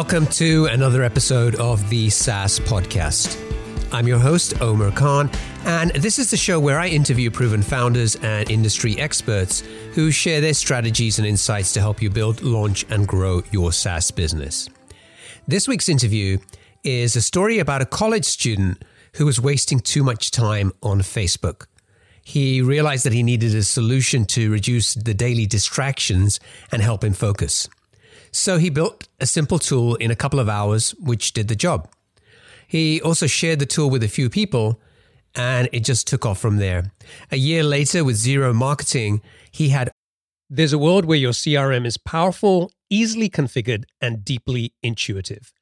Welcome to another episode of the SaaS Podcast. I'm your host, Omer Khan, and this is the show where I interview proven founders and industry experts who share their strategies and insights to help you build, launch, and grow your SaaS business. This week's interview is a story about a college student who was wasting too much time on Facebook. He realized that he needed a solution to reduce the daily distractions and help him focus. So he built a simple tool in a couple of hours, which did the job. He also shared the tool with a few people, and it just took off from there. A year later, with zero marketing, he had. There's a world where your CRM is powerful, easily configured, and deeply intuitive.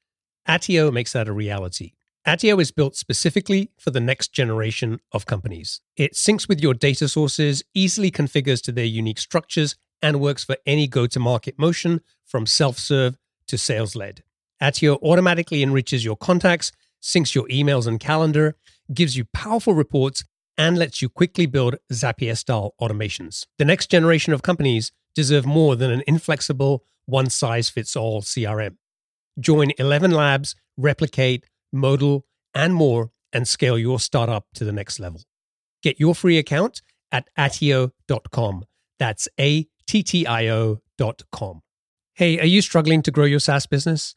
Attio makes that a reality. Attio is built specifically for the next generation of companies. It syncs with your data sources, easily configures to their unique structures, and works for any go to market motion from self serve to sales led. Attio automatically enriches your contacts, syncs your emails and calendar, gives you powerful reports, and lets you quickly build Zapier style automations. The next generation of companies deserve more than an inflexible, one size fits all CRM. Join ElevenLabs, replicate, modal, and more, and scale your startup to the next level. Get your free account at attio.com. That's A ttio.com. Hey, are you struggling to grow your SaaS business?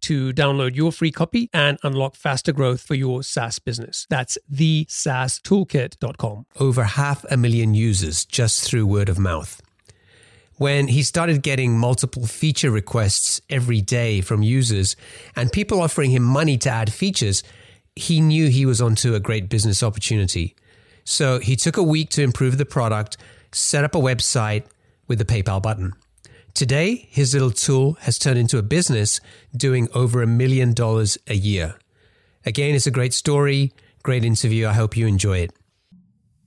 to download your free copy and unlock faster growth for your SaaS business. That's the SaaStoolkit.com. Over half a million users just through word of mouth. When he started getting multiple feature requests every day from users and people offering him money to add features, he knew he was onto a great business opportunity. So he took a week to improve the product, set up a website with the PayPal button. Today, his little tool has turned into a business doing over a million dollars a year. Again, it's a great story, great interview. I hope you enjoy it.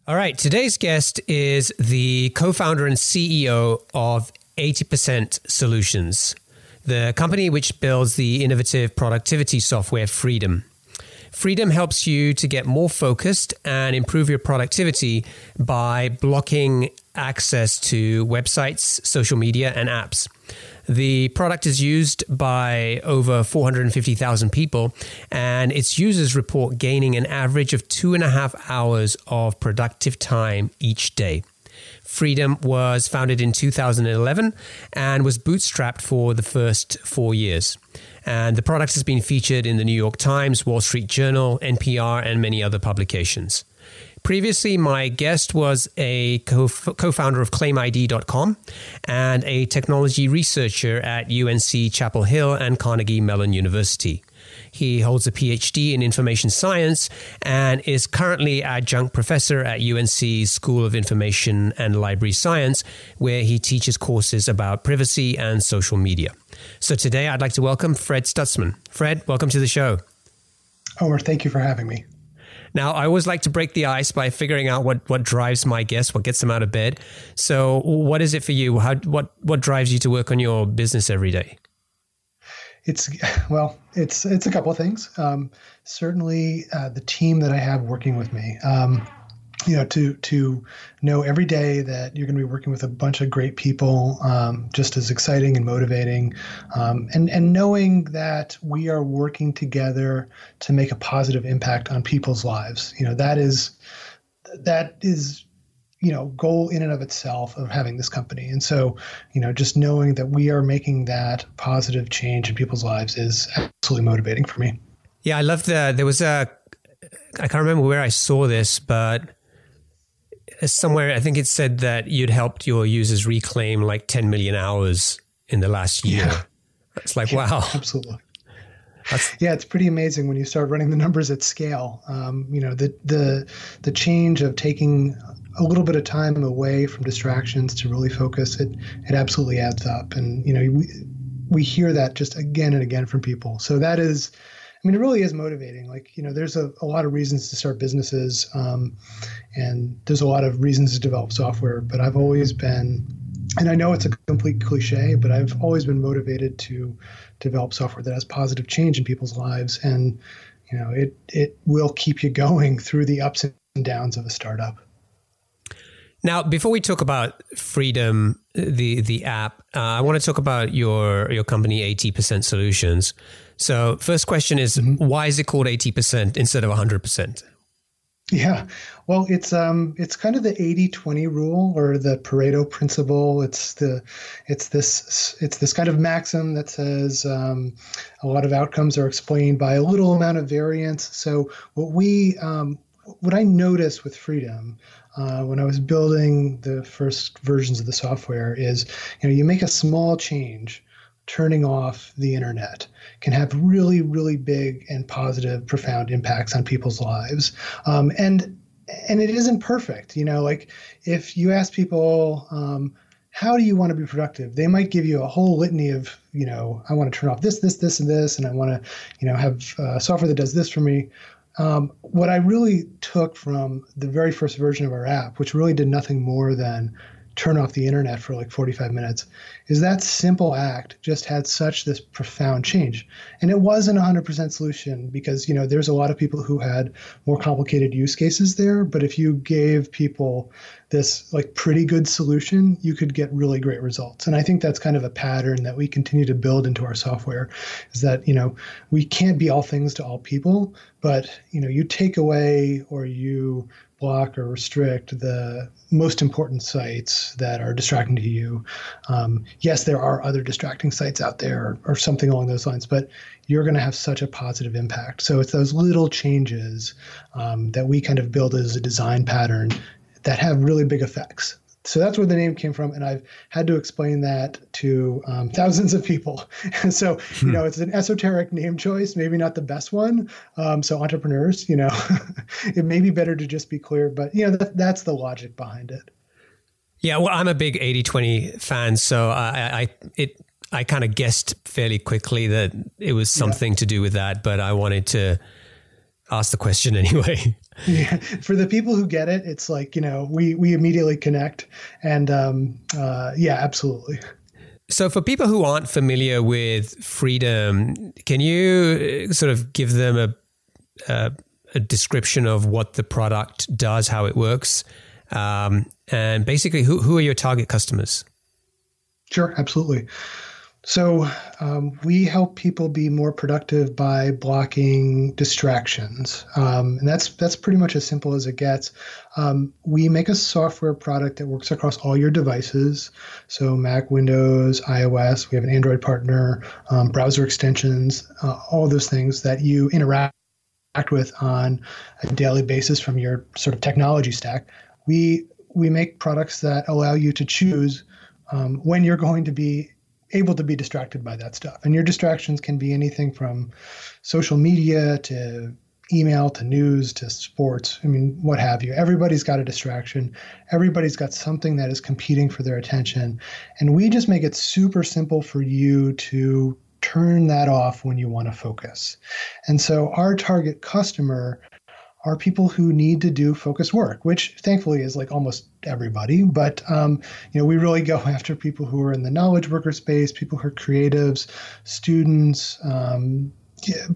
All right, today's guest is the co founder and CEO of 80% Solutions, the company which builds the innovative productivity software Freedom. Freedom helps you to get more focused and improve your productivity by blocking access to websites, social media, and apps. The product is used by over 450,000 people, and its users report gaining an average of two and a half hours of productive time each day. Freedom was founded in 2011 and was bootstrapped for the first four years. And the product has been featured in the New York Times, Wall Street Journal, NPR, and many other publications. Previously, my guest was a co founder of ClaimID.com and a technology researcher at UNC Chapel Hill and Carnegie Mellon University. He holds a PhD in information science and is currently adjunct professor at UNC's School of Information and Library Science, where he teaches courses about privacy and social media. So today I'd like to welcome Fred Stutzman. Fred, welcome to the show. Omer, thank you for having me. Now, I always like to break the ice by figuring out what, what drives my guests, what gets them out of bed. So, what is it for you? How, what, what drives you to work on your business every day? It's well, it's it's a couple of things. Um, certainly, uh, the team that I have working with me. Um, you know, to to know every day that you're going to be working with a bunch of great people, um, just as exciting and motivating, um, and and knowing that we are working together to make a positive impact on people's lives. You know, that is that is you know goal in and of itself of having this company and so you know just knowing that we are making that positive change in people's lives is absolutely motivating for me yeah i love the there was a i can't remember where i saw this but somewhere I think it said that you'd helped your users reclaim like 10 million hours in the last year. Yeah. It's like yeah, wow, absolutely. That's, yeah, it's pretty amazing when you start running the numbers at scale. Um, you know, the the the change of taking a little bit of time away from distractions to really focus it it absolutely adds up. And you know, we we hear that just again and again from people. So that is, mean, it really is motivating. Like, you know, there's a, a lot of reasons to start businesses, um, and there's a lot of reasons to develop software, but I've always been, and I know it's a complete cliche, but I've always been motivated to develop software that has positive change in people's lives. And, you know, it, it will keep you going through the ups and downs of a startup. Now, before we talk about Freedom, the the app, uh, I want to talk about your your company, eighty percent Solutions. So, first question is, mm-hmm. why is it called eighty percent instead of hundred percent? Yeah, well, it's um, it's kind of the 80-20 rule or the Pareto principle. It's the, it's this, it's this kind of maxim that says um, a lot of outcomes are explained by a little amount of variance. So what we, um, what I noticed with Freedom uh, when I was building the first versions of the software is, you know, you make a small change, turning off the internet can have really, really big and positive, profound impacts on people's lives. Um, and and it isn't perfect, you know. Like if you ask people, um, how do you want to be productive? They might give you a whole litany of, you know, I want to turn off this, this, this, and this, and I want to, you know, have uh, software that does this for me. Um, what I really took from the very first version of our app, which really did nothing more than turn off the internet for like 45 minutes is that simple act just had such this profound change. And it wasn't a 100% solution because you know there's a lot of people who had more complicated use cases there. But if you gave people this like pretty good solution you could get really great results. And i think that's kind of a pattern that we continue to build into our software is that you know we can't be all things to all people but you know you take away or you block or restrict the most important sites that are distracting to you. Um, yes, there are other distracting sites out there or, or something along those lines, but you're going to have such a positive impact. So it's those little changes um, that we kind of build as a design pattern that have really big effects so that's where the name came from and i've had to explain that to um, thousands of people so you hmm. know it's an esoteric name choice maybe not the best one um, so entrepreneurs you know it may be better to just be clear but you know that, that's the logic behind it yeah well i'm a big 80-20 fan so i, I it I kind of guessed fairly quickly that it was something yeah. to do with that, but I wanted to ask the question anyway. Yeah. For the people who get it, it's like, you know, we, we immediately connect. And um, uh, yeah, absolutely. So, for people who aren't familiar with freedom, can you uh, sort of give them a, a, a description of what the product does, how it works, um, and basically who, who are your target customers? Sure, absolutely. So um, we help people be more productive by blocking distractions, um, and that's that's pretty much as simple as it gets. Um, we make a software product that works across all your devices, so Mac, Windows, iOS. We have an Android partner, um, browser extensions, uh, all those things that you interact with on a daily basis from your sort of technology stack. We we make products that allow you to choose um, when you're going to be able to be distracted by that stuff. And your distractions can be anything from social media to email to news to sports. I mean, what have you. Everybody's got a distraction. Everybody's got something that is competing for their attention. And we just make it super simple for you to turn that off when you want to focus. And so our target customer are people who need to do focus work, which thankfully is like almost everybody. But um, you know, we really go after people who are in the knowledge worker space, people who are creatives, students, um,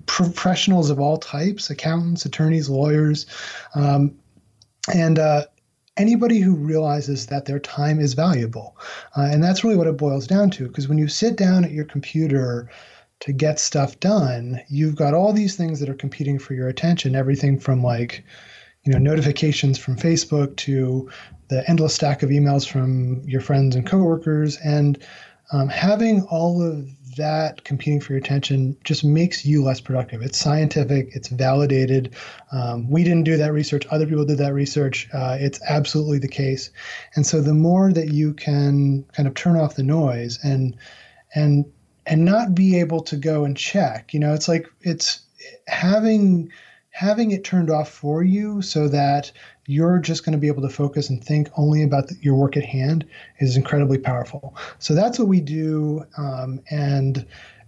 professionals of all types, accountants, attorneys, lawyers, um, and uh, anybody who realizes that their time is valuable. Uh, and that's really what it boils down to. Because when you sit down at your computer to get stuff done, you've got all these things that are competing for your attention, everything from like, you know, notifications from Facebook to the endless stack of emails from your friends and coworkers. And um, having all of that competing for your attention just makes you less productive. It's scientific, it's validated. Um, we didn't do that research, other people did that research. Uh, it's absolutely the case. And so the more that you can kind of turn off the noise and and and not be able to go and check. You know, it's like it's having having it turned off for you so that you're just going to be able to focus and think only about the, your work at hand is incredibly powerful. So that's what we do. Um, and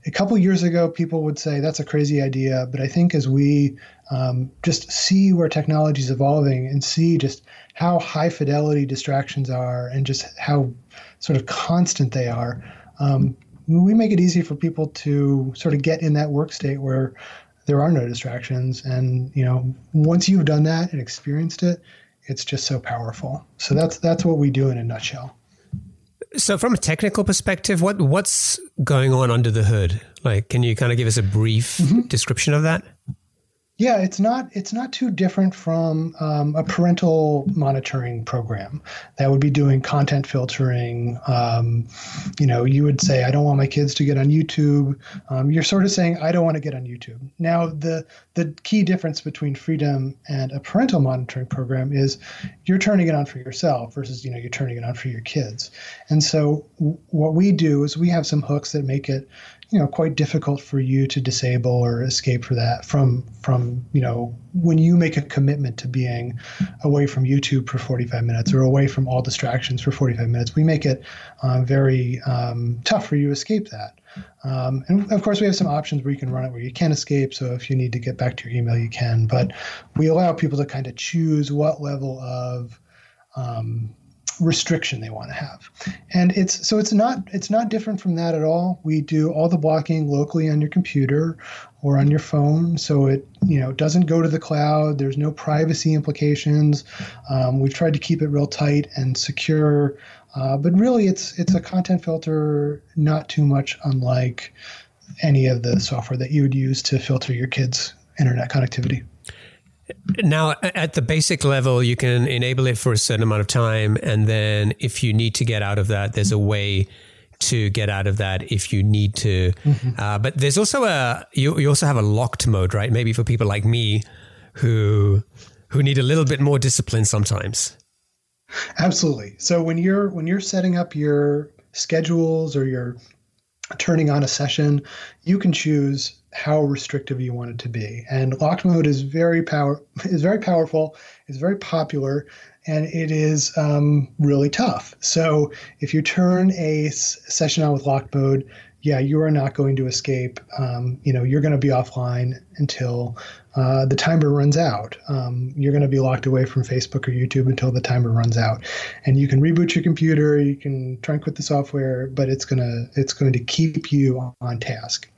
a couple years ago, people would say that's a crazy idea. But I think as we um, just see where technology is evolving and see just how high fidelity distractions are and just how sort of constant they are, um, we make it easy for people to sort of get in that work state where there are no distractions. And you know, once you've done that and experienced it, it's just so powerful. So that's that's what we do in a nutshell. So, from a technical perspective, what what's going on under the hood? Like, can you kind of give us a brief mm-hmm. description of that? Yeah, it's not it's not too different from um, a parental monitoring program that would be doing content filtering. Um, you know, you would say, "I don't want my kids to get on YouTube." Um, you're sort of saying, "I don't want to get on YouTube." Now, the the key difference between Freedom and a parental monitoring program is you're turning it on for yourself versus you know you're turning it on for your kids. And so, w- what we do is we have some hooks that make it you know quite difficult for you to disable or escape for that from from you know when you make a commitment to being away from YouTube for 45 minutes or away from all distractions for 45 minutes, we make it uh, very um, tough for you to escape that. Um, and of course, we have some options where you can run it where you can escape. So if you need to get back to your email, you can. But we allow people to kind of choose what level of um, restriction they want to have. And it's so it's not it's not different from that at all. We do all the blocking locally on your computer or on your phone so it you know doesn't go to the cloud there's no privacy implications. Um, we've tried to keep it real tight and secure uh, but really it's it's a content filter not too much unlike any of the software that you would use to filter your kids internet connectivity now, at the basic level, you can enable it for a certain amount of time. And then if you need to get out of that, there's a way to get out of that if you need to. Mm-hmm. Uh, but there's also a, you, you also have a locked mode, right? Maybe for people like me who, who need a little bit more discipline sometimes. Absolutely. So when you're, when you're setting up your schedules or you're turning on a session, you can choose how restrictive you want it to be. And locked mode is very power is very powerful. It's very popular, and it is um, really tough. So if you turn a s- session on with locked mode, yeah, you are not going to escape. Um, you know, you're going to be offline until uh, the timer runs out. Um, you're going to be locked away from Facebook or YouTube until the timer runs out, and you can reboot your computer. You can try and quit the software, but it's gonna it's going to keep you on task.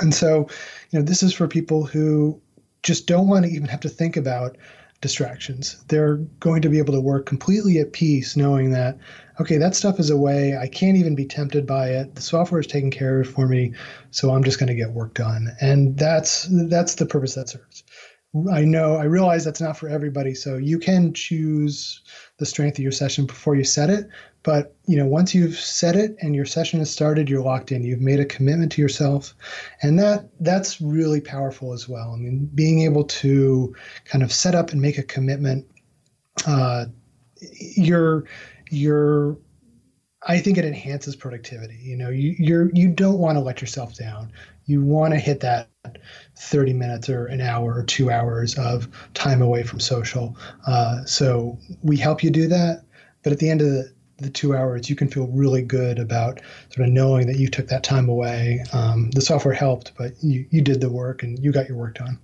And so, you know, this is for people who just don't want to even have to think about distractions. They're going to be able to work completely at peace knowing that, okay, that stuff is away. I can't even be tempted by it. The software is taking care of it for me. So I'm just going to get work done. And that's that's the purpose that serves. I know, I realize that's not for everybody. So you can choose the strength of your session before you set it. But you know, once you've set it and your session has started, you're locked in. You've made a commitment to yourself, and that that's really powerful as well. I mean, being able to kind of set up and make a commitment, uh, you're you're I think it enhances productivity. You know, you you're you don't want to let yourself down. You want to hit that 30 minutes or an hour or two hours of time away from social. Uh, so we help you do that. But at the end of the the two hours, you can feel really good about sort of knowing that you took that time away. Um, the software helped, but you, you did the work and you got your work done.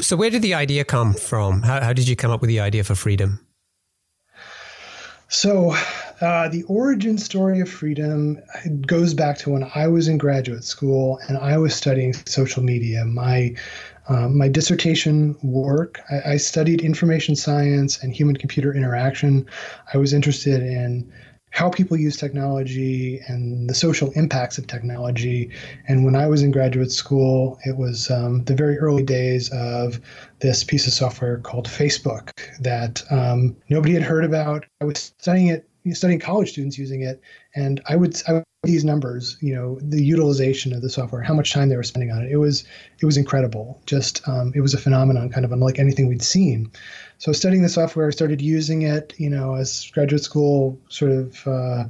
So, where did the idea come from? How, how did you come up with the idea for Freedom? So, uh, the origin story of Freedom goes back to when I was in graduate school and I was studying social media. My um, my dissertation work, I, I, studied information science and human computer interaction. I was interested in how people use technology and the social impacts of technology. And when I was in graduate school, it was um, the very early days of this piece of software called Facebook that um, nobody had heard about. I was studying it studying college students using it, and I would, I would these numbers, you know, the utilization of the software, how much time they were spending on it. It was it was incredible. Just um, it was a phenomenon, kind of unlike anything we'd seen. So studying the software, I started using it. You know, as graduate school sort of uh,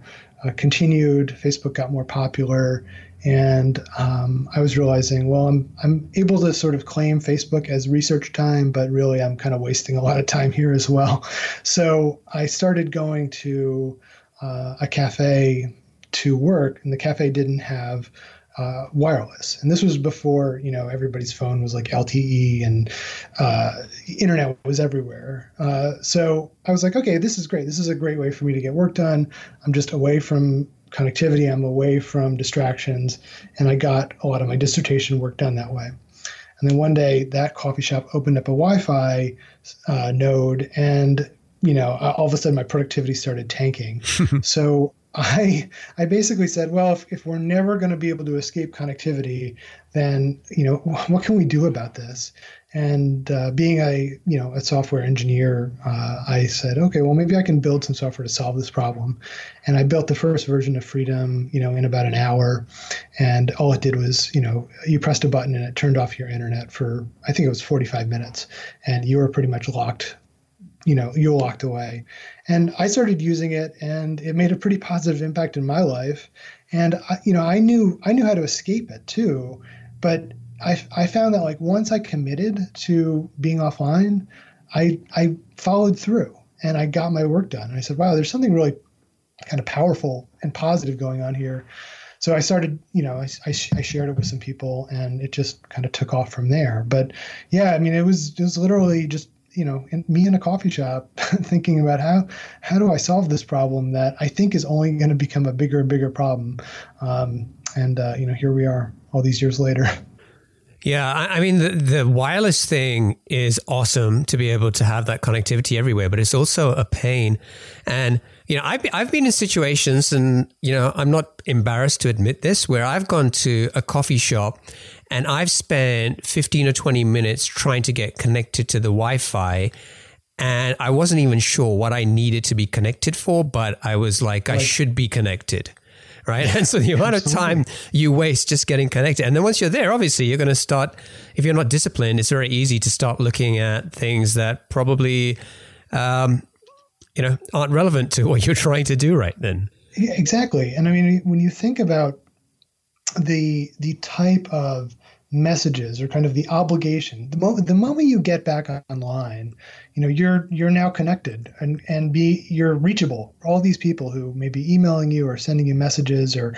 uh, continued, Facebook got more popular, and um, I was realizing, well, I'm I'm able to sort of claim Facebook as research time, but really I'm kind of wasting a lot of time here as well. So I started going to uh, a cafe to work, and the cafe didn't have uh, wireless. And this was before you know everybody's phone was like LTE and uh, internet was everywhere. Uh, so I was like, okay, this is great. This is a great way for me to get work done. I'm just away from connectivity. I'm away from distractions, and I got a lot of my dissertation work done that way. And then one day, that coffee shop opened up a Wi-Fi uh, node, and you know, all of a sudden, my productivity started tanking. so I I basically said, well, if, if we're never going to be able to escape connectivity, then you know what can we do about this? And uh, being a you know a software engineer, uh, I said, okay, well maybe I can build some software to solve this problem. And I built the first version of Freedom, you know, in about an hour. And all it did was, you know, you pressed a button and it turned off your internet for I think it was 45 minutes, and you were pretty much locked you know you walked away. And i started using it and it made a pretty positive impact in my life. And I, you know i knew i knew how to escape it too. But I, I found that like once i committed to being offline i i followed through and i got my work done. And i said wow there's something really kind of powerful and positive going on here. So I started, you know, I, I, I, shared it with some people and it just kind of took off from there. But yeah, I mean, it was, it was literally just you know, in, me in a coffee shop thinking about how how do I solve this problem that I think is only going to become a bigger and bigger problem. Um, and uh, you know, here we are, all these years later. Yeah, I, I mean the the wireless thing is awesome to be able to have that connectivity everywhere, but it's also a pain. And you know, I've I've been in situations, and you know, I'm not embarrassed to admit this, where I've gone to a coffee shop and I've spent 15 or 20 minutes trying to get connected to the Wi Fi. And I wasn't even sure what I needed to be connected for, but I was like, I should be connected. Right. And so the amount of time you waste just getting connected. And then once you're there, obviously, you're going to start, if you're not disciplined, it's very easy to start looking at things that probably, um, you know, aren't relevant to what you're trying to do right then. Yeah, exactly. And I mean, when you think about the the type of messages or kind of the obligation. The moment the moment you get back online you know you're you're now connected and and be you're reachable. All these people who may be emailing you or sending you messages or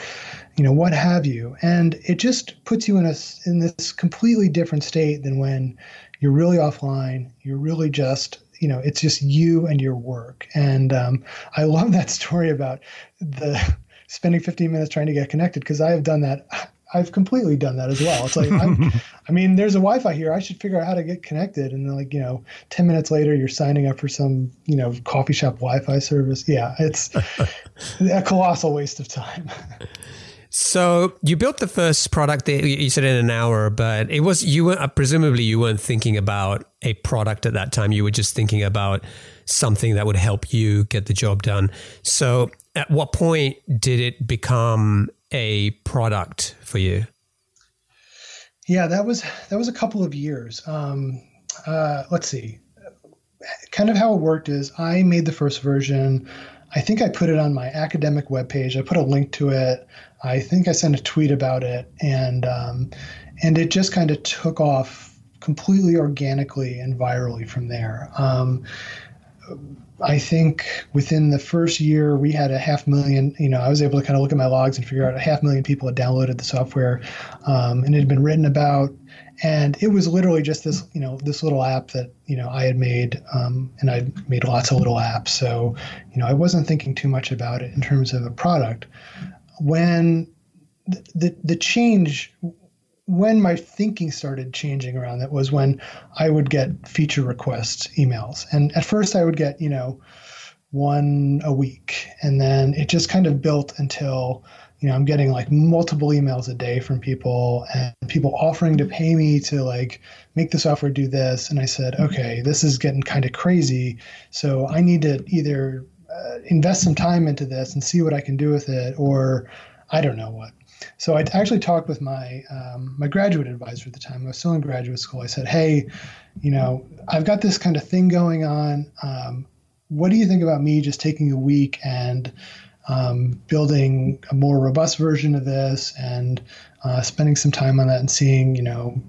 you know what have you. And it just puts you in a in this completely different state than when you're really offline you're really just you know it's just you and your work. And um, i love that story about the spending 15 minutes trying to get connected because I have done that. I've completely done that as well. It's like, i mean, there's a Wi-Fi here. I should figure out how to get connected. And then, like, you know, 10 minutes later, you're signing up for some, you know, coffee shop Wi-Fi service. Yeah, it's a colossal waste of time. So you built the first product. You said in an hour, but it was you were uh, presumably you weren't thinking about a product at that time. You were just thinking about something that would help you get the job done. So at what point did it become a product for you? Yeah, that was that was a couple of years. Um, uh, let's see. Kind of how it worked is I made the first version. I think I put it on my academic webpage. I put a link to it. I think I sent a tweet about it, and um, and it just kind of took off completely organically and virally from there. Um, I think within the first year, we had a half million. You know, I was able to kind of look at my logs and figure out a half million people had downloaded the software, um, and it had been written about. And it was literally just this, you know, this little app that you know I had made, um, and I made lots of little apps. So, you know, I wasn't thinking too much about it in terms of a product. When the the, the change when my thinking started changing around that was when I would get feature request emails. And at first I would get, you know, one a week. And then it just kind of built until, you know, I'm getting like multiple emails a day from people and people offering to pay me to like make the software do this. And I said, okay, this is getting kind of crazy. So I need to either uh, invest some time into this and see what I can do with it or I don't know what. So I actually talked with my um, my graduate advisor at the time. I was still in graduate school. I said, "Hey, you know, I've got this kind of thing going on. Um, what do you think about me just taking a week and um, building a more robust version of this and uh, spending some time on that and seeing, you know,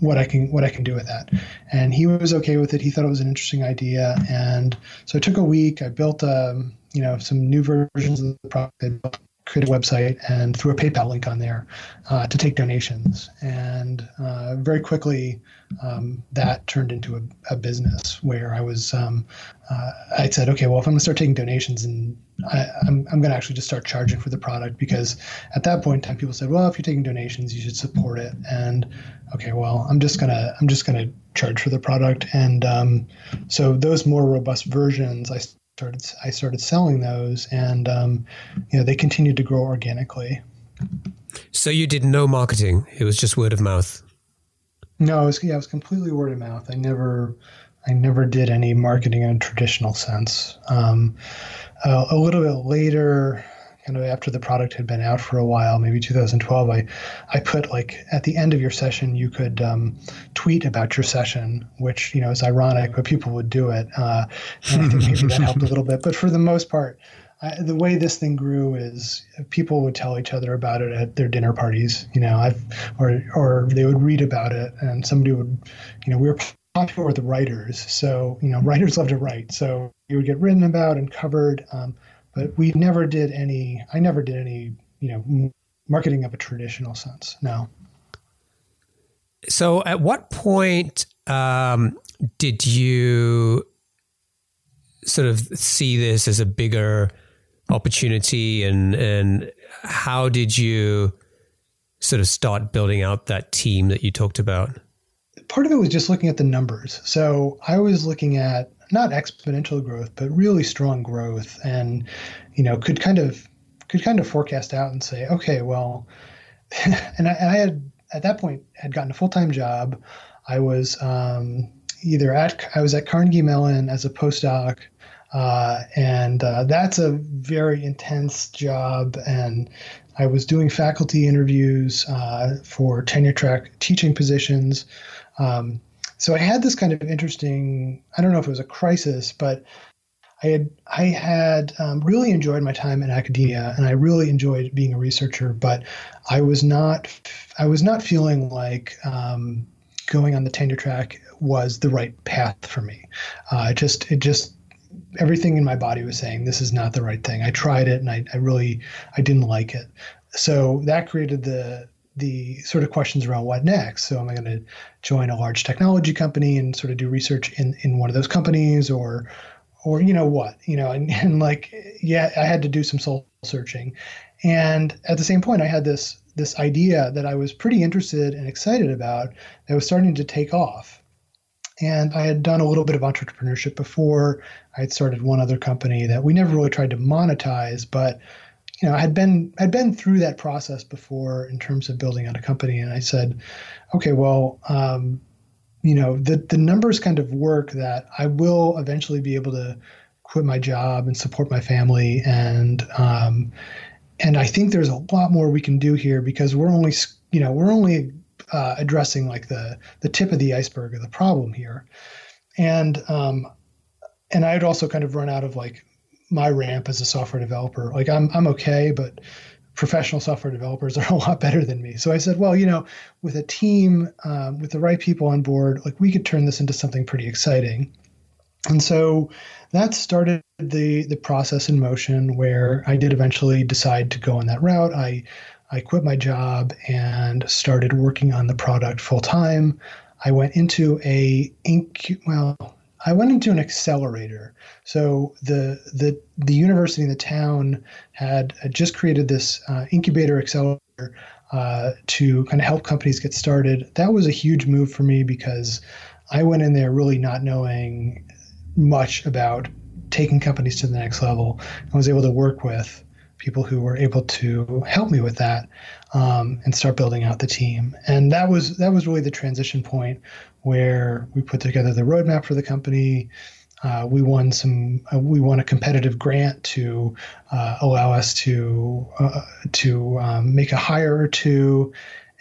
what I can what I can do with that. And he was okay with it. He thought it was an interesting idea. And so it took a week. I built um, you know some new versions of the product create a website and threw a PayPal link on there uh, to take donations. And uh, very quickly, um, that turned into a, a, business where I was, um, uh, I said, okay, well, if I'm going to start taking donations and I, am I'm, I'm going to actually just start charging for the product because at that point in time, people said, well, if you're taking donations, you should support it. And okay, well, I'm just going to, I'm just going to charge for the product. And um, so those more robust versions, I started I started selling those, and um, you know they continued to grow organically. So you did no marketing; it was just word of mouth. No, it was, yeah, it was completely word of mouth. I never, I never did any marketing in a traditional sense. Um, uh, a little bit later, kind of after the product had been out for a while, maybe 2012, I, I put like at the end of your session, you could um, tweet about your session, which you know is ironic, but people would do it, uh, and I think maybe that helped a little bit. But for the most part, I, the way this thing grew is people would tell each other about it at their dinner parties, you know, I've, or or they would read about it, and somebody would, you know, we were popular with writers, so you know, writers love to write, so you would get written about and covered. Um, but we never did any. I never did any, you know, marketing of a traditional sense. No. So, at what point um, did you sort of see this as a bigger opportunity, and and how did you sort of start building out that team that you talked about? Part of it was just looking at the numbers. So I was looking at not exponential growth, but really strong growth, and you know could kind of could kind of forecast out and say, okay, well, and I, I had at that point had gotten a full time job. I was um, either at I was at Carnegie Mellon as a postdoc, uh, and uh, that's a very intense job. And I was doing faculty interviews uh, for tenure track teaching positions. Um, so I had this kind of interesting, I don't know if it was a crisis, but I had I had um, really enjoyed my time in academia, and I really enjoyed being a researcher. But I was not I was not feeling like um, going on the tenure track was the right path for me. Uh, it just it just everything in my body was saying this is not the right thing. I tried it, and I, I really I didn't like it. So that created the the sort of questions around what next. So, am I going to join a large technology company and sort of do research in, in one of those companies, or, or you know what, you know, and, and like, yeah, I had to do some soul searching, and at the same point, I had this this idea that I was pretty interested and excited about that was starting to take off. And I had done a little bit of entrepreneurship before. I had started one other company that we never really tried to monetize, but you know, I had been I'd been through that process before in terms of building out a company, and I said, okay, well, um, you know, the the numbers kind of work that I will eventually be able to quit my job and support my family, and um, and I think there's a lot more we can do here because we're only you know we're only uh, addressing like the the tip of the iceberg of the problem here, and um, and I had also kind of run out of like my ramp as a software developer. Like I'm I'm okay, but professional software developers are a lot better than me. So I said, well, you know, with a team um, with the right people on board, like we could turn this into something pretty exciting. And so that started the the process in motion where I did eventually decide to go on that route. I I quit my job and started working on the product full time. I went into a inc well, I went into an accelerator. So the the the university in the town had, just created this uh, incubator accelerator uh, to kind of help companies get started. That was a huge move for me because I went in there really not knowing much about taking companies to the next level. I was able to work with people who were able to help me with that um, and start building out the team. And that was that was really the transition point where we put together the roadmap for the company. Uh, we won some. Uh, we won a competitive grant to uh, allow us to uh, to um, make a hire or two,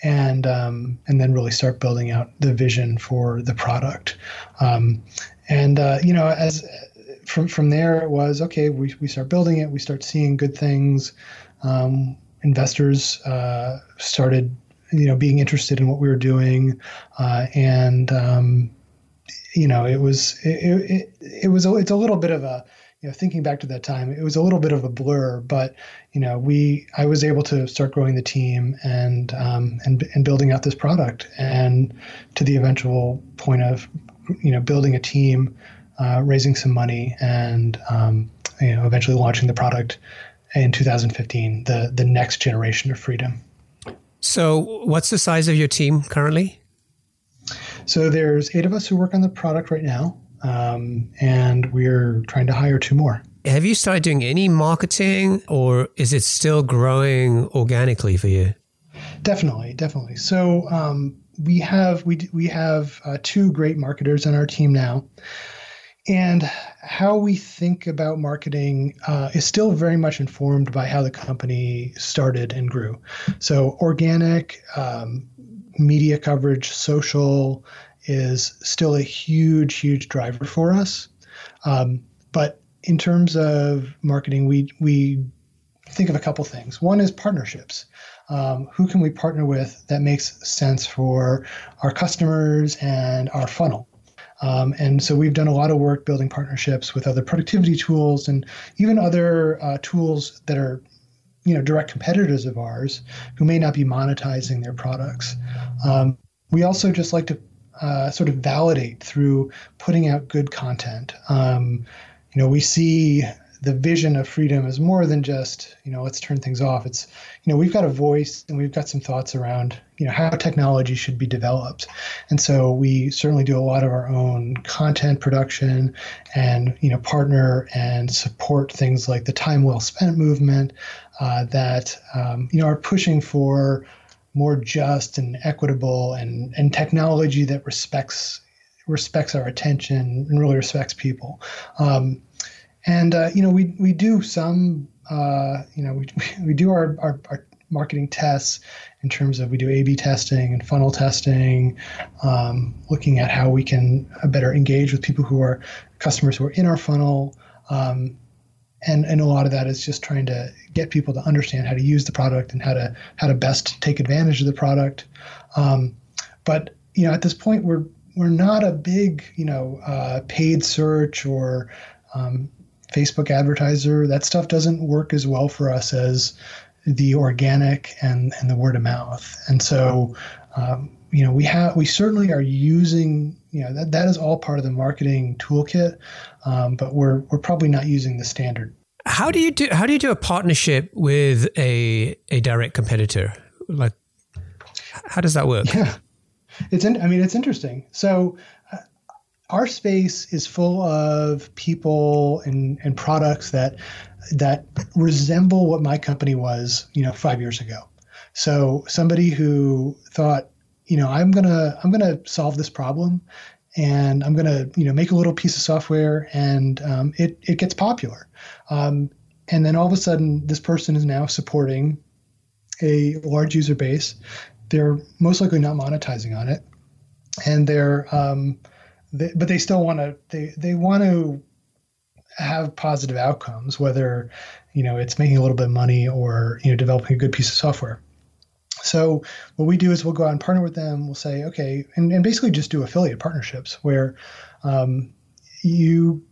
and um, and then really start building out the vision for the product. Um, and uh, you know, as from from there it was okay. We we start building it. We start seeing good things. Um, investors uh, started you know being interested in what we were doing, uh, and um, you know it was it, it, it was a, it's a little bit of a you know, thinking back to that time, it was a little bit of a blur, but you know, we I was able to start growing the team and um, and and building out this product, and to the eventual point of you know building a team, uh, raising some money, and um, you know, eventually launching the product in 2015, the the next generation of freedom. So, what's the size of your team currently? So there's eight of us who work on the product right now um, and we're trying to hire two more. Have you started doing any marketing, or is it still growing organically for you? Definitely, definitely. So um, we have we we have uh, two great marketers on our team now, and how we think about marketing uh, is still very much informed by how the company started and grew. So organic um, media coverage, social, is still a huge, huge driver for us. Um, but in terms of marketing, we we think of a couple things. One is partnerships. Um, who can we partner with that makes sense for our customers and our funnel? Um, and so we've done a lot of work building partnerships with other productivity tools and even other uh, tools that are you know direct competitors of ours who may not be monetizing their products. Um, we also just like to uh, sort of validate through putting out good content. Um, you know, we see the vision of freedom is more than just you know let's turn things off. It's you know we've got a voice and we've got some thoughts around you know how technology should be developed, and so we certainly do a lot of our own content production and you know partner and support things like the time well spent movement uh, that um, you know are pushing for more just and equitable and, and technology that respects respects our attention and really respects people. Um, and uh, you know, we we do some uh, you know we we do our, our, our marketing tests in terms of we do A/B testing and funnel testing, um, looking at how we can better engage with people who are customers who are in our funnel. Um, and and a lot of that is just trying to get people to understand how to use the product and how to how to best take advantage of the product. Um, but you know, at this point, we're we're not a big you know uh, paid search or um, Facebook advertiser. That stuff doesn't work as well for us as the organic and and the word of mouth. And so, um, you know, we have we certainly are using you know that that is all part of the marketing toolkit, um, but we're we're probably not using the standard. How do you do how do you do a partnership with a a direct competitor? Like, how does that work? Yeah, it's in, I mean it's interesting. So. Our space is full of people and, and products that that resemble what my company was, you know, five years ago. So somebody who thought, you know, I'm gonna I'm gonna solve this problem, and I'm gonna you know make a little piece of software, and um, it it gets popular, um, and then all of a sudden this person is now supporting a large user base. They're most likely not monetizing on it, and they're um, they, but they still want to they they want to have positive outcomes, whether you know it's making a little bit of money or you know developing a good piece of software. So what we do is we'll go out and partner with them. We'll say, okay, and, and basically just do affiliate partnerships where um, you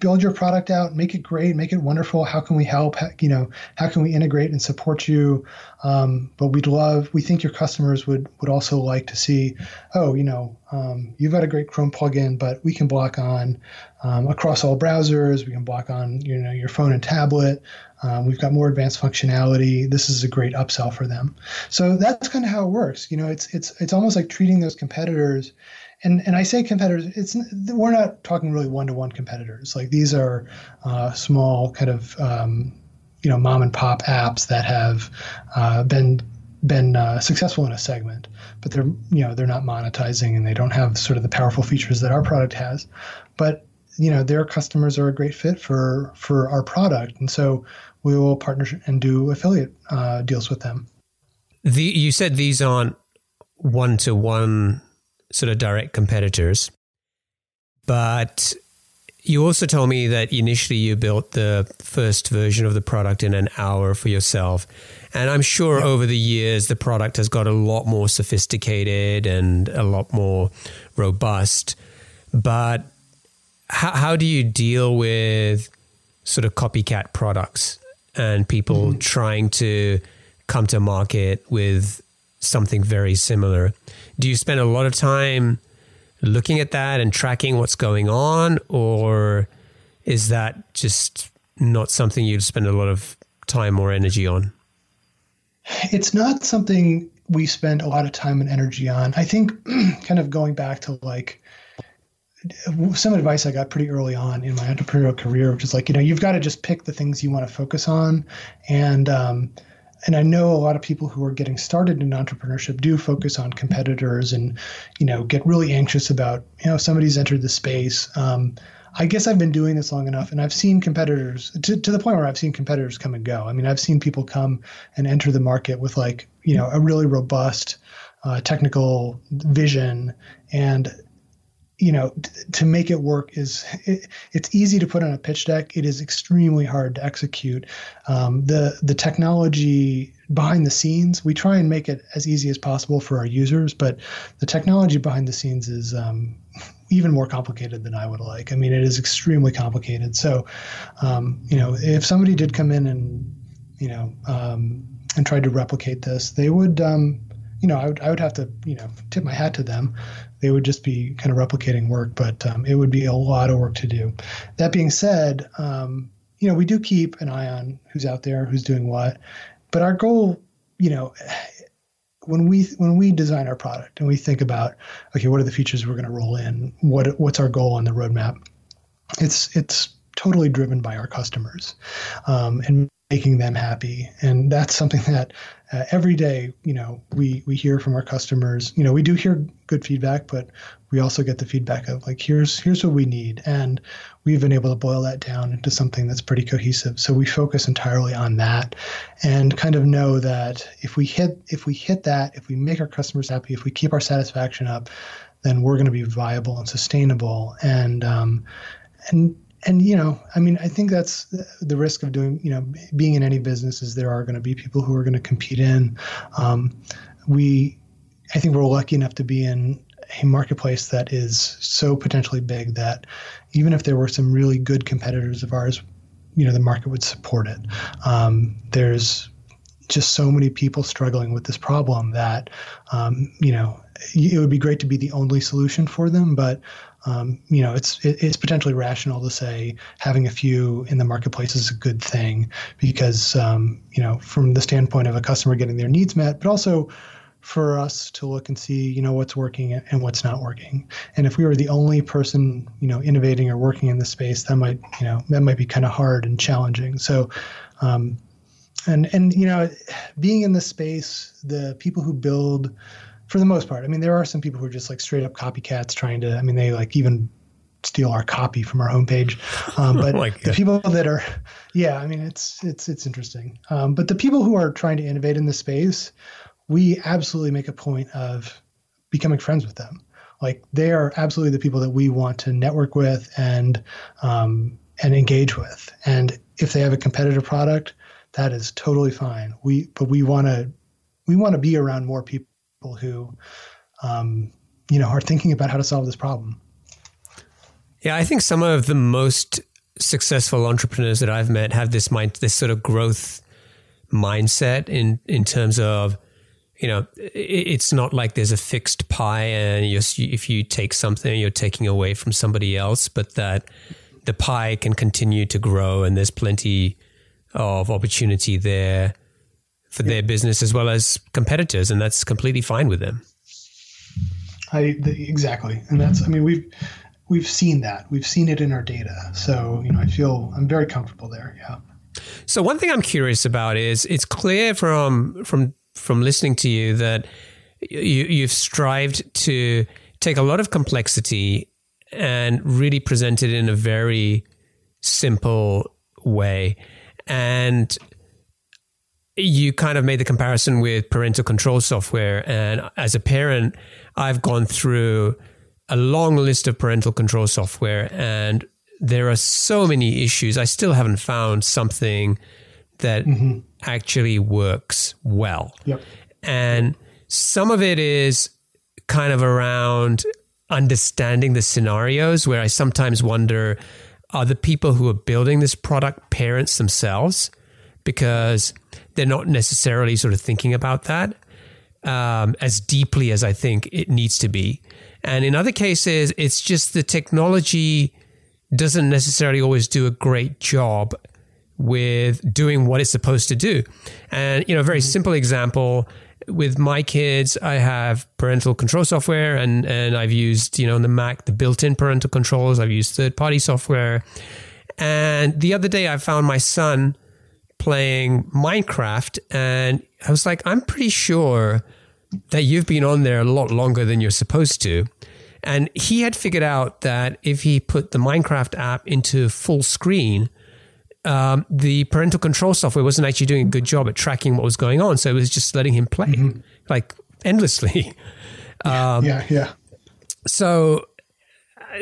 build your product out, make it great, make it wonderful. How can we help? How, you know, how can we integrate and support you? Um, but we'd love, we think your customers would would also like to see, oh, you know, um, you've got a great Chrome plugin, but we can block on um, across all browsers. We can block on you know your phone and tablet. Um, we've got more advanced functionality. This is a great upsell for them. So that's kind of how it works. You know, it's it's it's almost like treating those competitors and and I say competitors, it's we're not talking really one to one competitors. Like these are uh, small kind of um, you know mom and pop apps that have uh, been been uh, successful in a segment, but they're you know they're not monetizing and they don't have sort of the powerful features that our product has. But you know their customers are a great fit for for our product, and so we will partner and do affiliate uh, deals with them. The you said these aren't one to one sort of direct competitors. But you also told me that initially you built the first version of the product in an hour for yourself. And I'm sure yep. over the years, the product has got a lot more sophisticated and a lot more robust. But how, how do you deal with sort of copycat products and people mm-hmm. trying to come to market with something very similar? Do you spend a lot of time looking at that and tracking what's going on, or is that just not something you'd spend a lot of time or energy on? It's not something we spend a lot of time and energy on. I think, kind of going back to like some advice I got pretty early on in my entrepreneurial career, which is like, you know, you've got to just pick the things you want to focus on. And, um, and I know a lot of people who are getting started in entrepreneurship do focus on competitors and, you know, get really anxious about, you know, somebody's entered the space. Um, I guess I've been doing this long enough and I've seen competitors to, to the point where I've seen competitors come and go. I mean, I've seen people come and enter the market with like, you know, a really robust uh, technical vision and you know t- to make it work is it, it's easy to put on a pitch deck. It is extremely hard to execute. Um, the the technology behind the scenes we try and make it as easy as possible for our users but the technology behind the scenes is um, even more complicated than i would like. I mean it is extremely complicated. So um, you know if somebody did come in and you know um, and tried to replicate this they would um, you know, I would, I would have to, you know, tip my hat to them they would just be kind of replicating work, but um, it would be a lot of work to do. That being said, um, you know, we do keep an eye on who's out there, who's doing what, but our goal, you know, when we when we design our product and we think about okay, what are the features we're going to roll in? What what's our goal on the roadmap? It's it's totally driven by our customers um, and making them happy, and that's something that uh, every day, you know, we we hear from our customers. You know, we do hear good feedback, but we also get the feedback of like, here's here's what we need, and we've been able to boil that down into something that's pretty cohesive. So we focus entirely on that, and kind of know that if we hit if we hit that, if we make our customers happy, if we keep our satisfaction up, then we're going to be viable and sustainable. And um, and and you know i mean i think that's the risk of doing you know being in any business is there are going to be people who are going to compete in. Um, we i think we're lucky enough to be in a marketplace that is so potentially big that even if there were some really good competitors of ours you know the market would support it. Um, there's just so many people struggling with this problem that um, you know it would be great to be the only solution for them but um, you know, it's it's potentially rational to say having a few in the marketplace is a good thing because um, you know, from the standpoint of a customer getting their needs met, but also for us to look and see, you know, what's working and what's not working. And if we were the only person, you know, innovating or working in the space, that might, you know, that might be kind of hard and challenging. So, um, and and you know, being in the space, the people who build for the most part. I mean, there are some people who are just like straight up copycats trying to. I mean, they like even steal our copy from our homepage. Um, but the people that are, yeah, I mean, it's it's it's interesting. Um, but the people who are trying to innovate in the space, we absolutely make a point of becoming friends with them. Like they are absolutely the people that we want to network with and um, and engage with. And if they have a competitive product, that is totally fine. We but we want to we want to be around more people people who, um, you know, are thinking about how to solve this problem. Yeah, I think some of the most successful entrepreneurs that I've met have this mind, this sort of growth mindset in in terms of, you know, it's not like there's a fixed pie and if you take something, you're taking away from somebody else, but that the pie can continue to grow and there's plenty of opportunity there for their business as well as competitors, and that's completely fine with them. I the, exactly, and that's I mean we've we've seen that we've seen it in our data, so you know I feel I'm very comfortable there. Yeah. So one thing I'm curious about is it's clear from from from listening to you that you, you've strived to take a lot of complexity and really present it in a very simple way. And you kind of made the comparison with parental control software. And as a parent, I've gone through a long list of parental control software and there are so many issues. I still haven't found something that mm-hmm. actually works well. Yep. And some of it is kind of around understanding the scenarios where I sometimes wonder are the people who are building this product parents themselves? Because they're not necessarily sort of thinking about that um, as deeply as I think it needs to be. And in other cases, it's just the technology doesn't necessarily always do a great job with doing what it's supposed to do. And, you know, a very mm-hmm. simple example with my kids, I have parental control software and, and I've used, you know, on the Mac, the built in parental controls. I've used third party software. And the other day I found my son playing Minecraft and I was like, I'm pretty sure that you've been on there a lot longer than you're supposed to. And he had figured out that if he put the Minecraft app into full screen, um, the parental control software wasn't actually doing a good job at tracking what was going on. So it was just letting him play mm-hmm. like endlessly. Um, yeah, yeah. So,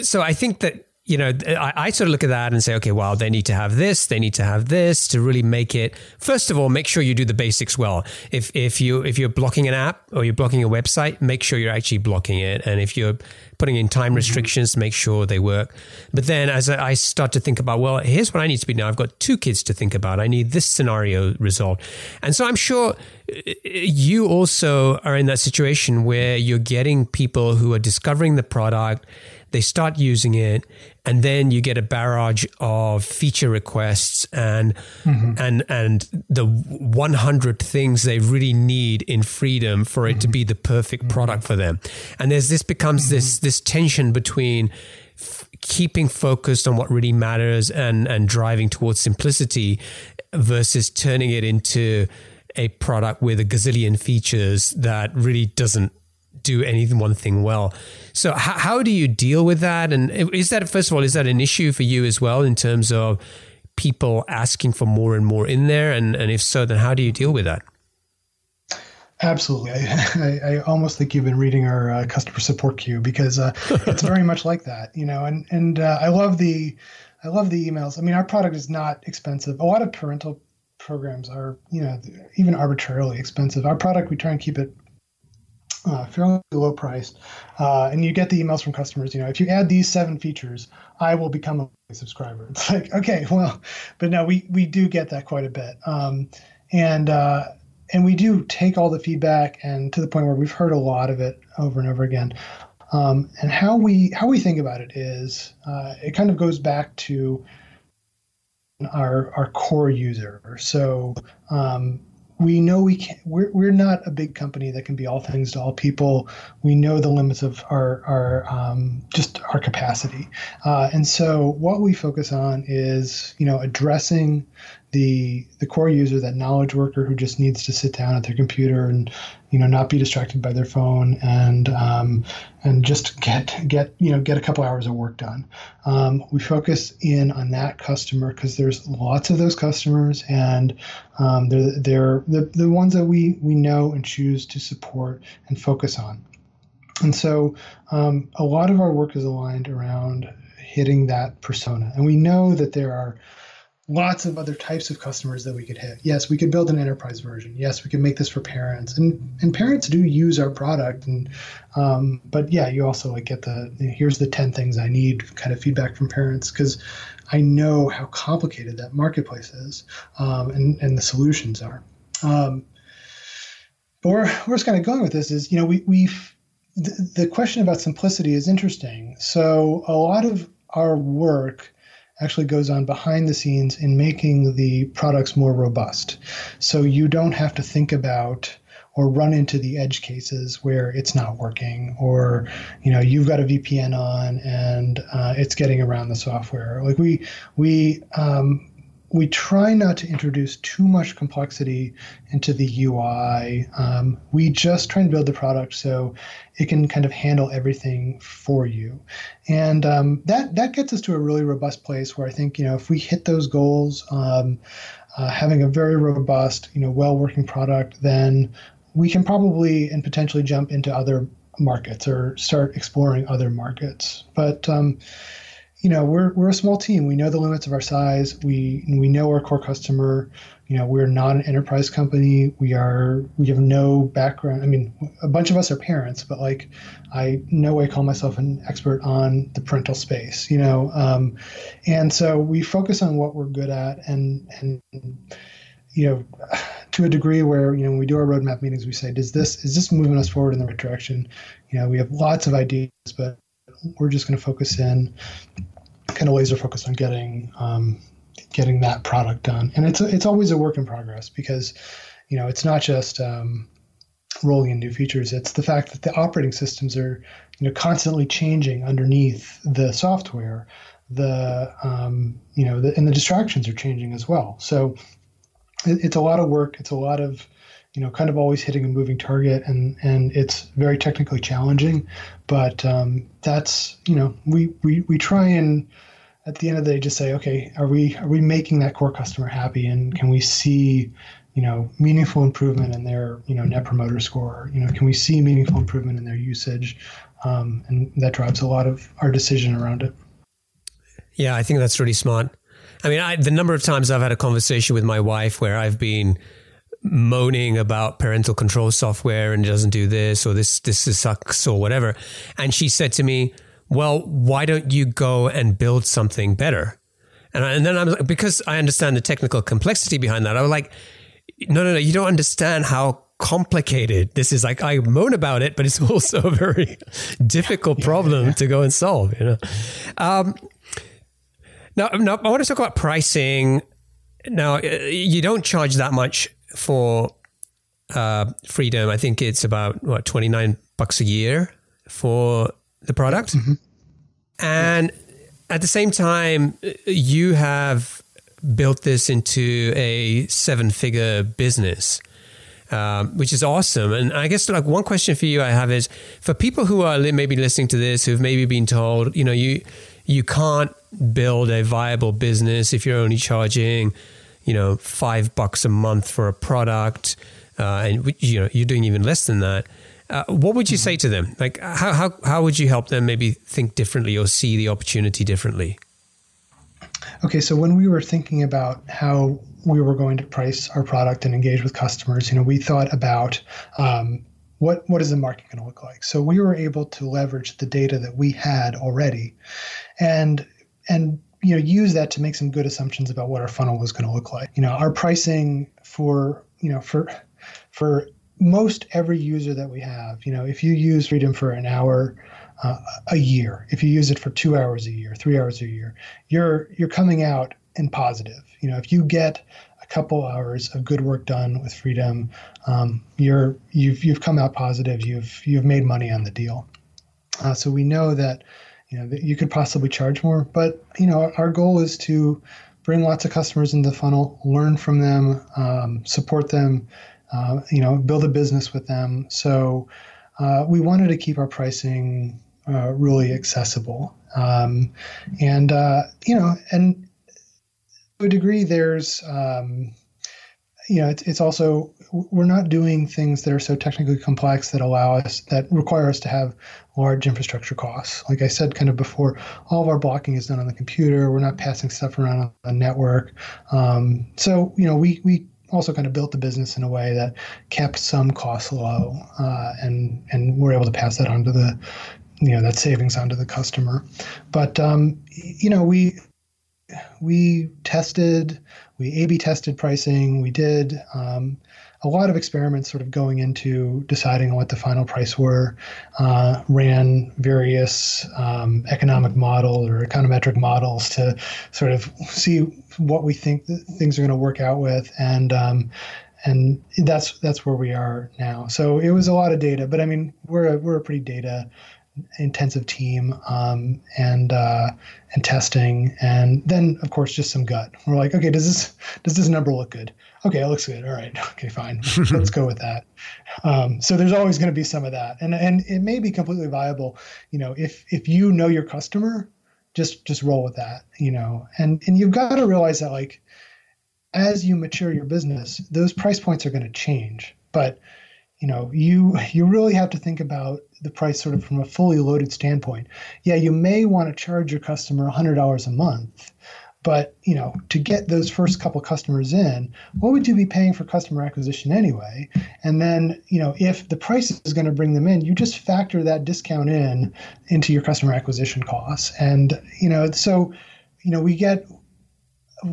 so I think that you know, I, I, sort of look at that and say, okay, well, they need to have this, they need to have this to really make it. First of all, make sure you do the basics well. If if you if you're blocking an app or you're blocking a website, make sure you're actually blocking it. And if you're putting in time mm-hmm. restrictions, make sure they work. But then, as I start to think about, well, here's what I need to be now. I've got two kids to think about. I need this scenario resolved, and so I'm sure uh, you also are in that situation where you're getting people who are discovering the product they start using it, and then you get a barrage of feature requests and mm-hmm. and and the 100 things they really need in freedom for it mm-hmm. to be the perfect product for them. And there's this becomes mm-hmm. this this tension between f- keeping focused on what really matters and and driving towards simplicity versus turning it into a product with a gazillion features that really doesn't do anything one thing well. So how, how do you deal with that? And is that first of all is that an issue for you as well in terms of people asking for more and more in there? And and if so, then how do you deal with that? Absolutely. I, I, I, almost think you've been reading our uh, customer support queue because uh, it's very much like that, you know. And and uh, I love the I love the emails. I mean, our product is not expensive. A lot of parental programs are, you know, even arbitrarily expensive. Our product, we try and keep it uh, fairly low priced, uh, and you get the emails from customers. You know, if you add these seven features, I will become a subscriber. It's like okay, well, but no, we we do get that quite a bit, um, and uh, and we do take all the feedback, and to the point where we've heard a lot of it over and over again. Um, and how we how we think about it is, uh, it kind of goes back to our our core user. So um, we know we can we're, we're not a big company that can be all things to all people. We know the limits of our our um, just our capacity. Uh, and so what we focus on is you know addressing the the core user, that knowledge worker who just needs to sit down at their computer and you know not be distracted by their phone and um, and just get get you know get a couple hours of work done. Um, we focus in on that customer because there's lots of those customers and um, they're they're the, the ones that we we know and choose to support and focus on. And so um, a lot of our work is aligned around hitting that persona, and we know that there are lots of other types of customers that we could hit. Yes, we could build an enterprise version. Yes, we could make this for parents, and and parents do use our product. And um, but yeah, you also like get the here's the ten things I need kind of feedback from parents because I know how complicated that marketplace is, um, and and the solutions are. Um, but where we're just kind of going with this is, you know, we we've the, the question about simplicity is interesting. So a lot of our work actually goes on behind the scenes in making the products more robust. So you don't have to think about or run into the edge cases where it's not working or you know you've got a vpn on and uh, it's getting around the software like we we um, we try not to introduce too much complexity into the UI. Um, we just try and build the product so it can kind of handle everything for you, and um, that that gets us to a really robust place where I think you know if we hit those goals, um, uh, having a very robust, you know, well working product, then we can probably and potentially jump into other markets or start exploring other markets. But um, you know, we're we're a small team. We know the limits of our size. We we know our core customer. You know, we're not an enterprise company. We are we have no background. I mean, a bunch of us are parents, but like, I no way call myself an expert on the parental space. You know, um, and so we focus on what we're good at, and and you know, to a degree where you know when we do our roadmap meetings, we say, does this is this moving us forward in the right direction? You know, we have lots of ideas, but we're just going to focus in kind of laser focused on getting um, getting that product done. And it's it's always a work in progress because you know it's not just um, rolling in new features. It's the fact that the operating systems are you know constantly changing underneath the software. The um, you know the, and the distractions are changing as well. So it, it's a lot of work. It's a lot of you know, kind of always hitting a moving target, and and it's very technically challenging. But um, that's you know, we we we try and at the end of the day just say, okay, are we are we making that core customer happy, and can we see you know meaningful improvement in their you know net promoter score? You know can we see meaningful improvement in their usage? Um, and that drives a lot of our decision around it. Yeah i think that's really smart. I mean I, the number of times i've had a conversation with my wife where i've been moaning about parental control software and it doesn't do this or this this sucks or whatever. And she said to me, "Well, why don't you go and build something better?" And, I, and then I'm like, because I understand the technical complexity behind that. I was like, "No, no, no, you don't understand how complicated this is. Like I moan about it, but it's also a very difficult problem yeah. to go and solve." You know. Um, now, now, I want to talk about pricing. Now, uh, you don't charge that much for uh, Freedom, I think it's about what twenty nine bucks a year for the product, mm-hmm. and at the same time, you have built this into a seven figure business. Um, which is awesome. And I guess like one question for you I have is for people who are maybe listening to this who've maybe been told, you know, you you can't build a viable business if you're only charging you know, five bucks a month for a product, uh, and you know, you're doing even less than that. Uh, what would you say to them? Like, how, how, how would you help them maybe think differently or see the opportunity differently? Okay, so when we were thinking about how we were going to price our product and engage with customers, you know, we thought about um, what what is the market going to look like. So we were able to leverage the data that we had already, and and you know use that to make some good assumptions about what our funnel was going to look like. You know, our pricing for you know for for most every user that we have, you know, if you use Freedom for an hour uh, a year, if you use it for two hours a year, three hours a year, you're you're coming out in positive. You know, if you get a couple hours of good work done with Freedom, um, you're you've you've come out positive. You've you've made money on the deal. Uh, so we know that you know you could possibly charge more. But you know our goal is to bring lots of customers into the funnel learn from them um, support them uh, you know build a business with them. So uh, we wanted to keep our pricing uh, really accessible. Um, and uh, you know and to a degree there's um, you know, it's, it's also we're not doing things that are so technically complex that allow us that require us to have large infrastructure costs. Like I said, kind of before, all of our blocking is done on the computer. We're not passing stuff around on the network. Um, so you know, we we also kind of built the business in a way that kept some costs low, uh, and and we're able to pass that on to the you know that savings onto the customer. But um, you know, we we tested, we A/B tested pricing. We did um, a lot of experiments, sort of going into deciding what the final price were. Uh, ran various um, economic model or econometric models to sort of see what we think things are going to work out with, and um, and that's that's where we are now. So it was a lot of data, but I mean we're a, we're a pretty data intensive team um, and uh, and testing, and then of course just some gut. We're like, okay, does this does this number look good? Okay, it looks good. All right, okay, fine, let's go with that. Um, so there's always going to be some of that, and and it may be completely viable. You know, if if you know your customer, just just roll with that. You know, and and you've got to realize that like as you mature your business, those price points are going to change, but you know, you you really have to think about the price sort of from a fully loaded standpoint. Yeah, you may want to charge your customer $100 a month, but you know, to get those first couple customers in, what would you be paying for customer acquisition anyway? And then, you know, if the price is going to bring them in, you just factor that discount in into your customer acquisition costs. And you know, so you know, we get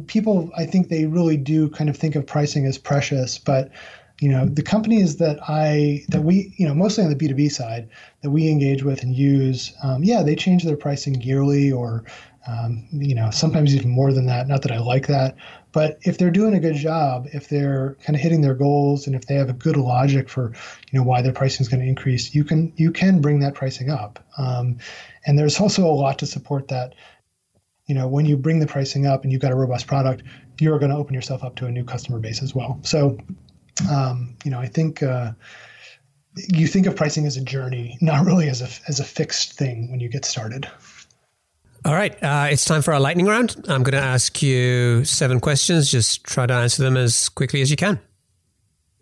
people. I think they really do kind of think of pricing as precious, but you know the companies that i that we you know mostly on the b2b side that we engage with and use um, yeah they change their pricing yearly or um, you know sometimes even more than that not that i like that. But if they're doing a good job if they're kind of hitting their goals and if they have a good logic for you know why their pricing is going to increase you can you can bring that pricing up. Um, and there's also a lot to support that you know when you bring the pricing up and you've got a robust product you're going to open yourself up to a new customer base as well. So um, you know, I think uh, you think of pricing as a journey, not really as a as a fixed thing when you get started. All right, uh, it's time for our lightning round. I'm going to ask you seven questions. Just try to answer them as quickly as you can.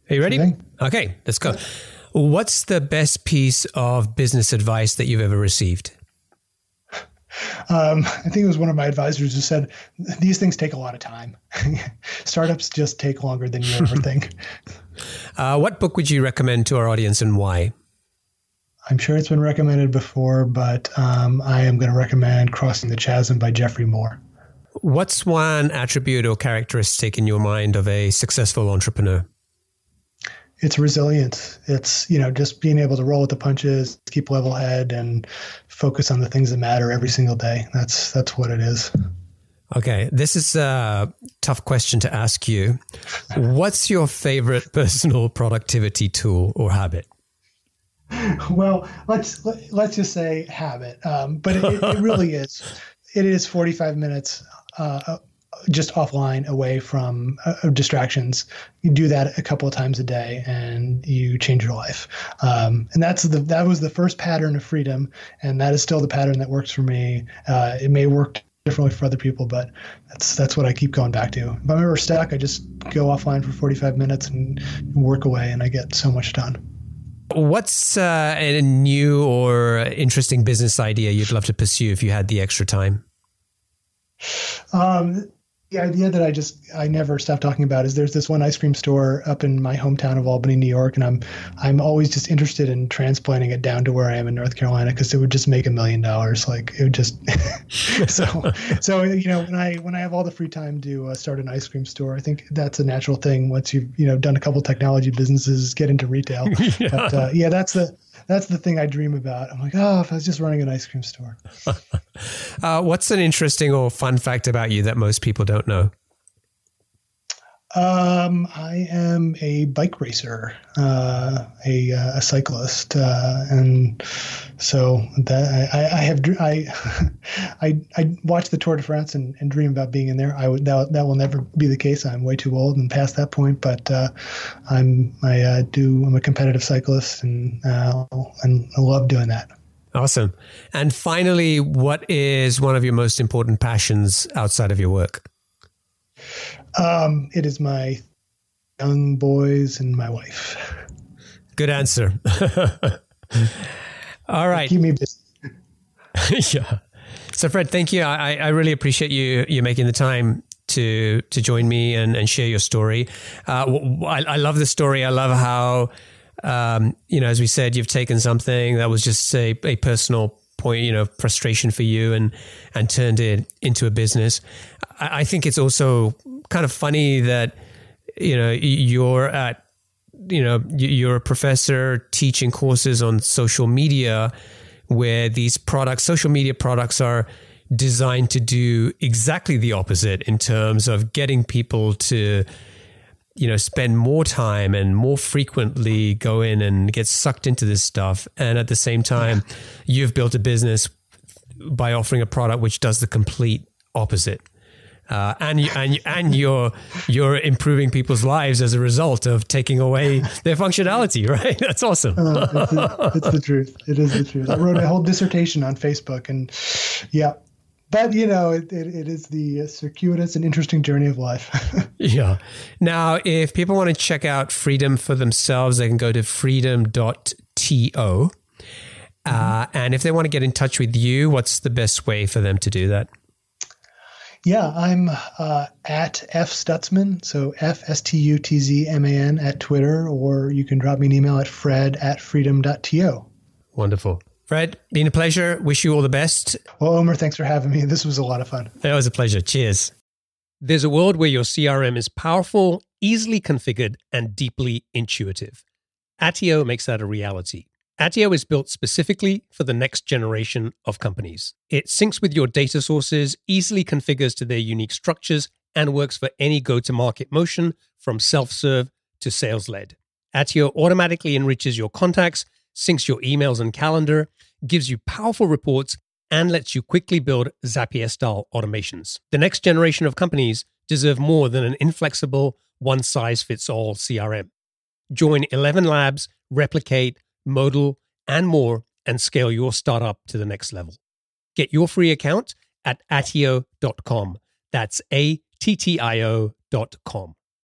Are you ready? Okay, let's go. What's the best piece of business advice that you've ever received? Um, I think it was one of my advisors who said these things take a lot of time. Startups just take longer than you ever think. Uh, what book would you recommend to our audience and why? I'm sure it's been recommended before, but um, I am going to recommend Crossing the Chasm by Geoffrey Moore. What's one attribute or characteristic in your mind of a successful entrepreneur? It's resilience. It's you know just being able to roll with the punches, keep level head, and focus on the things that matter every single day. That's that's what it is. Okay, this is a tough question to ask you. What's your favorite personal productivity tool or habit? Well, let's let's just say habit, um, but it, it, really is. It is forty five minutes uh, just offline away from uh, distractions. You do that a couple of times a day and you change your life. Um, and that's the that was the first pattern of freedom. And that is still the pattern that works for me. Uh, it may work differently for other people but that's that's what i keep going back to. If i'm ever stuck i just go offline for 45 minutes and work away and i get so much done. What's uh, a new or interesting business idea you'd love to pursue if you had the extra time? Um, the idea that I just I never stop talking about is there's this one ice cream store up in my hometown of Albany, New York, and I'm I'm always just interested in transplanting it down to where I am in North Carolina because it would just make a million dollars. Like it would just so so you know when I when I have all the free time to uh, start an ice cream store, I think that's a natural thing once you've you know done a couple technology businesses, get into retail. yeah. But uh, yeah, that's the that's the thing I dream about. I'm like, oh, if I was just running an ice cream store. uh, what's an interesting or fun fact about you that most people don't know? Um, I am a bike racer, uh, a, uh, a cyclist, uh, and so that I, I have I, I I watch the Tour de France and, and dream about being in there. I would that, that will never be the case. I'm way too old and past that point. But uh, I'm I uh, do I'm a competitive cyclist and uh, and I love doing that. Awesome. And finally, what is one of your most important passions outside of your work? Um, it is my young boys and my wife. Good answer. All right. Keep me busy. yeah. So Fred, thank you. I, I really appreciate you you making the time to to join me and, and share your story. Uh, I, I love the story. I love how um, you know, as we said, you've taken something that was just a, a personal point, you know, frustration for you and and turned it into a business. I, I think it's also kind of funny that you know you're at you know you're a professor teaching courses on social media where these products social media products are designed to do exactly the opposite in terms of getting people to you know spend more time and more frequently go in and get sucked into this stuff. And at the same time you've built a business by offering a product which does the complete opposite uh, and and and you're you're improving people's lives as a result of taking away their functionality, right? That's awesome. uh, it's, the, it's, the, truth. It is the truth. I wrote a whole dissertation on Facebook, and yeah, but you know, it, it, it is the circuitous and interesting journey of life. yeah. Now, if people want to check out Freedom for themselves, they can go to freedom.to. Uh, and if they want to get in touch with you, what's the best way for them to do that? Yeah, I'm uh, at F Stutzman, so F S T U T Z M A N at Twitter, or you can drop me an email at fred at freedom.to. Wonderful. Fred, been a pleasure. Wish you all the best. Well, Omer, thanks for having me. This was a lot of fun. That was a pleasure. Cheers. There's a world where your CRM is powerful, easily configured, and deeply intuitive. Attio makes that a reality. Attio is built specifically for the next generation of companies. It syncs with your data sources, easily configures to their unique structures, and works for any go to market motion from self serve to sales led. Attio automatically enriches your contacts, syncs your emails and calendar, gives you powerful reports, and lets you quickly build Zapier style automations. The next generation of companies deserve more than an inflexible, one size fits all CRM. Join ElevenLabs, replicate, modal, and more, and scale your startup to the next level. Get your free account at attio.com. That's A T T I O.com.